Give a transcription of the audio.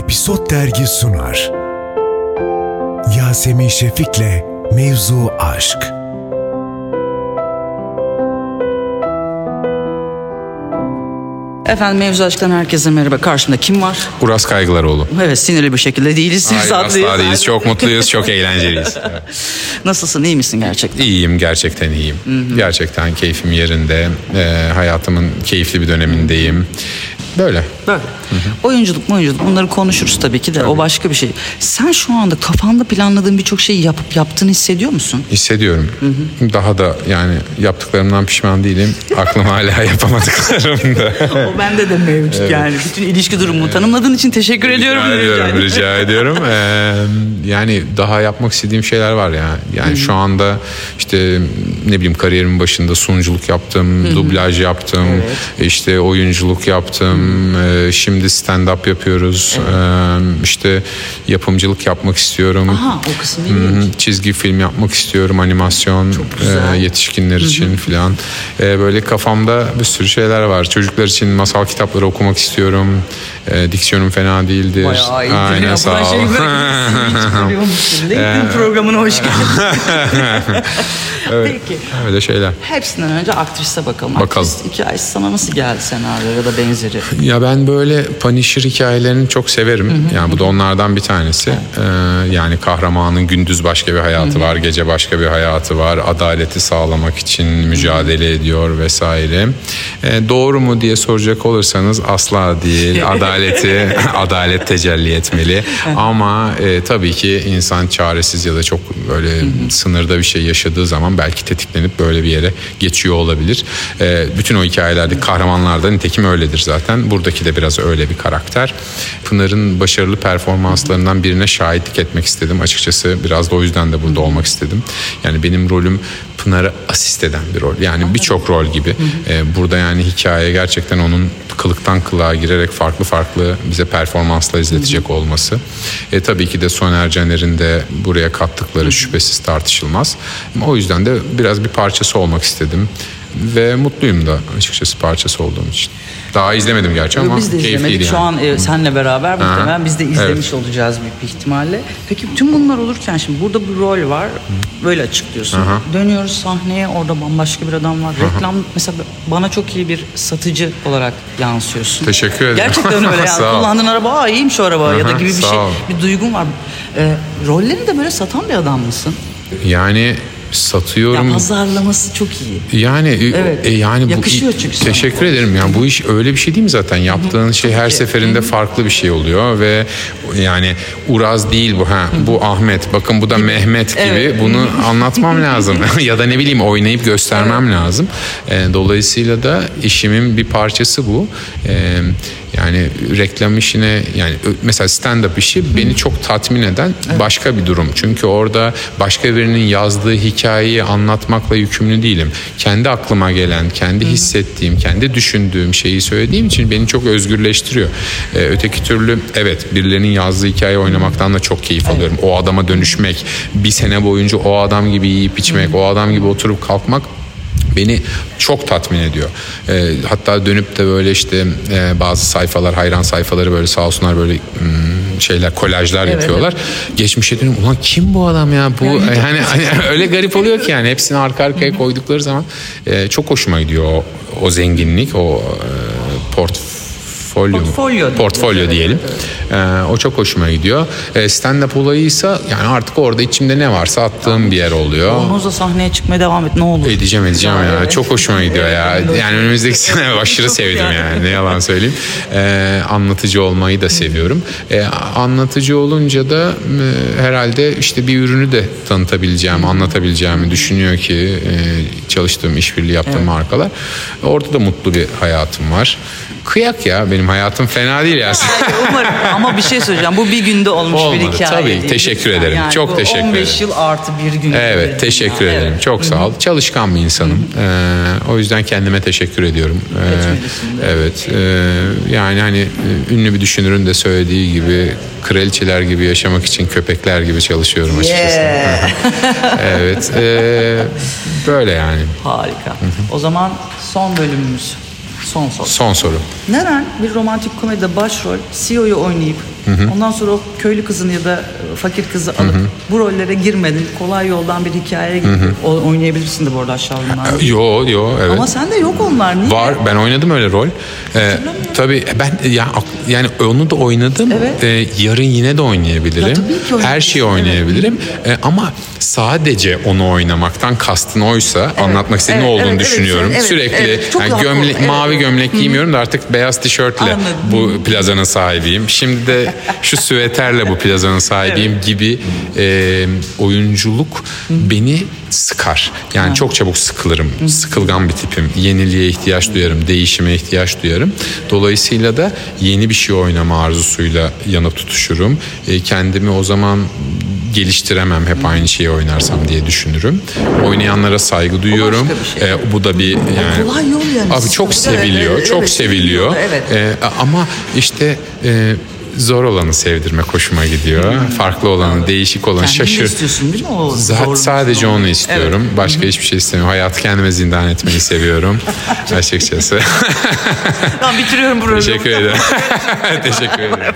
Episod Dergi sunar. Yasemin Şefik'le Mevzu Aşk. Efendim mevzu aşktan herkese merhaba. Karşımda kim var? Uras Kaygılaroğlu. Evet sinirli bir şekilde değiliz. Hayır asla değiliz. Çok mutluyuz, çok eğlenceliyiz. Nasılsın iyi misin gerçekten? İyiyim, gerçekten iyiyim. Gerçekten keyfim yerinde. Ee, hayatımın keyifli bir dönemindeyim. Böyle. Böyle. Oyunculuk oyunculuk bunları konuşuruz tabii ki de o başka bir şey. Sen şu anda kafanda planladığın birçok şeyi yapıp yaptığını hissediyor musun? Hissediyorum. Daha da yani yaptıklarımdan pişman değilim. Aklım hala yapamadıklarım da. o bende de mevcut yani. Bütün ilişki durumunu tanımladığın için teşekkür ediyorum. Rica ediyorum, rica ediyorum. Ee, yani daha yapmak istediğim şeyler var ya. Yani şu anda işte ne bileyim kariyerimin başında sunuculuk yaptım, dublaj yaptım, işte oyunculuk yaptım. Ee, şimdi stand-up yapıyoruz. Ee, işte yapımcılık yapmak istiyorum. Aha o ilginç. hı, Çizgi film yapmak istiyorum, animasyon e, yetişkinler için filan. E, böyle kafamda bir sürü şeyler var. Çocuklar için masal kitapları okumak istiyorum. E, diksiyonum fena değildir. Bayağı iyi. Aynen sağ ol. şey böyle hiç biliyormuşsun. LinkedIn programına hoş geldin. Peki. Öyle şeyler. Hepsinden önce aktrise bakalım. Bakalım. Aktris hikayesi sana nasıl geldi senaryo ya da benzeri? Ya ben böyle Punisher hikayelerini çok severim. Yani bu da onlardan bir tanesi. Ee, yani kahramanın gündüz başka bir hayatı var, gece başka bir hayatı var. Adaleti sağlamak için mücadele ediyor vesaire. Ee, doğru mu diye soracak olursanız asla değil. Adaleti adalet tecelli etmeli. Ama e, tabii ki insan çaresiz ya da çok böyle sınırda bir şey yaşadığı zaman belki tetiklenip böyle bir yere geçiyor olabilir. Ee, bütün o hikayelerde kahramanlarda nitekim öyledir zaten. Buradaki de biraz öyle bir karakter. Pınar'ın başarılı performanslarından birine şahitlik etmek istedim. Açıkçası biraz da o yüzden de burada olmak istedim. Yani benim rolüm Pınar'ı asist eden bir rol. Yani birçok rol gibi. Ee, burada yani hikaye gerçekten onun kılıktan kılığa girerek farklı farklı bize performanslar izletecek olması. E, tabii ki de Soner Caner'in de buraya kattıkları şüphesiz tartışılmaz. O yüzden de biraz bir parçası olmak istedim. Ve mutluyum da açıkçası parçası olduğum için. Daha izlemedim gerçi ama biz de izlemedik. Şu yani. an e, senle beraber muhtemelen biz de Evet. izlemiş olacağız büyük bir ihtimalle. Peki bütün bunlar olurken şimdi burada bir rol var. Böyle açıklıyorsun. Dönüyoruz sahneye orada bambaşka bir adam var. Reklam mesela bana çok iyi bir satıcı olarak yansıyorsun. Teşekkür ederim. Gerçekten öyle yani. Kullandığın araba aa iyiymiş o araba ya da Aha, gibi bir şey. Bir duygun var. E, rolleri de böyle satan bir adam mısın? Yani Ya satıyorum. pazarlaması çok iyi. Yani e, Evet. e, yani bu Yakışıyor çünkü sana. teşekkür ederim. Yani bu iş öyle bir şey değil mi zaten? Yaptığın şey her seferinde farklı bir şey oluyor ve yani Uraz değil bu ha. Bu Ahmet. Bakın bu da Mehmet gibi. Evet. Bunu anlatmam lazım ya da ne bileyim oynayıp göstermem lazım. E, dolayısıyla da işimin bir parçası bu. E, yani reklam işine yani mesela stand up işi beni çok tatmin eden başka bir durum. Çünkü orada başka birinin yazdığı hikayeyi anlatmakla yükümlü değilim. Kendi aklıma gelen, kendi hissettiğim, kendi düşündüğüm şeyi söylediğim için beni çok özgürleştiriyor. Ee, öteki türlü evet birilerinin yazdığı hikaye oynamaktan da çok keyif alıyorum. O adama dönüşmek, bir sene boyunca o adam gibi yiyip içmek, o adam gibi oturup kalkmak beni çok tatmin ediyor. Ee, hatta dönüp de böyle işte e, bazı sayfalar, hayran sayfaları böyle sağ olsunlar böyle hmm, şeyler, kolajlar yapıyorlar. Geçmişe dönüp ulan kim bu adam ya? Bu yani hani öyle garip oluyor ki yani hepsini arka arkaya koydukları zaman e, çok hoşuma gidiyor o, o zenginlik, o e, portfolyo? Portfolyo. portfolyo diyelim. Ee, o çok hoşuma gidiyor. Ee, stand-up olayıysa yani artık orada içimde ne varsa attığım bir yer oluyor. Onunla sahneye çıkmaya devam et ne olur. Edeceğim edeceğim ya. Evet. Çok hoşuma gidiyor ya. Yani önümüzdeki sene aşırı sevdim yani. Ne yalan söyleyeyim. Ee, anlatıcı olmayı da seviyorum. Ee, anlatıcı olunca da e, herhalde işte bir ürünü de tanıtabileceğim, anlatabileceğimi düşünüyor ki e, çalıştığım, işbirliği yaptığım markalar. Orada da mutlu bir hayatım var. Kıyak ya benim hayatım fena değil ya. Umarım ama bir şey söyleyeceğim. Bu bir günde olmuş Olmadı, bir hikaye. tabii. değil. Teşekkür ederim. Çok bu teşekkür 15 ederim. yıl artı bir gün. Evet teşekkür dünya. ederim. Evet. Çok sağ ol. Çalışkan bir insanım. Ee, o yüzden kendime teşekkür ediyorum. Ee, evet. e, yani hani e, ünlü bir düşünürün de söylediği gibi kraliçeler gibi yaşamak için köpekler gibi çalışıyorum açıkçası. Yeah. evet. e, böyle yani. Harika. O zaman son bölümümüz. Son soru. Son soru. Neren bir romantik komedide başrol CEO'yu oynayıp Ondan sonra o köylü kızını ya da fakir kızı alıp bu rollere girmedin. Kolay yoldan bir hikayeye. O- Oynayabilirsin de bu arada aşağı alımlarda. Yo yo evet. Ama sende yok onlar. Niye? Var ben oynadım öyle rol. Ee, tabii ben ya yani onu da oynadım. Evet. Ee, yarın yine de oynayabilirim. Ya tabii ki Her şeyi oynayabilirim. Ee, ama sadece onu oynamaktan kastın oysa anlatmak istediğin evet, olduğunu evet, evet, düşünüyorum. evet, Sürekli evet. Yani gömle- evet, mavi evet. gömlek giymiyorum da artık beyaz tişörtle Anladım. bu plazanın sahibiyim. Şimdi de şu süveterle bu plazanın sahibiyim gibi e, oyunculuk beni sıkar. Yani çok çabuk sıkılırım. Sıkılgan bir tipim. Yeniliğe ihtiyaç duyarım. Değişime ihtiyaç duyarım. Dolayısıyla da yeni bir şey oynama arzusuyla yanıp tutuşurum. E, kendimi o zaman geliştiremem hep aynı şeyi oynarsam diye düşünürüm. Oynayanlara saygı duyuyorum. şey. E, bu da bir yani kolay yol yani. Abi çok seviliyor, evet, çok evet, seviliyor. evet. E, ama işte e, zor olanı sevdirmek hoşuma gidiyor. Farklı olanı, değişik olanı, Kendin de şaşır. istiyorsun değil mi o Za- zorluğu? sadece onu istiyorum. Başka hiçbir şey istemiyorum. Hayatı kendime zindan etmeyi seviyorum. Açıkçası. Tamam bitiriyorum programı. Teşekkür ederim. Teşekkür ederim.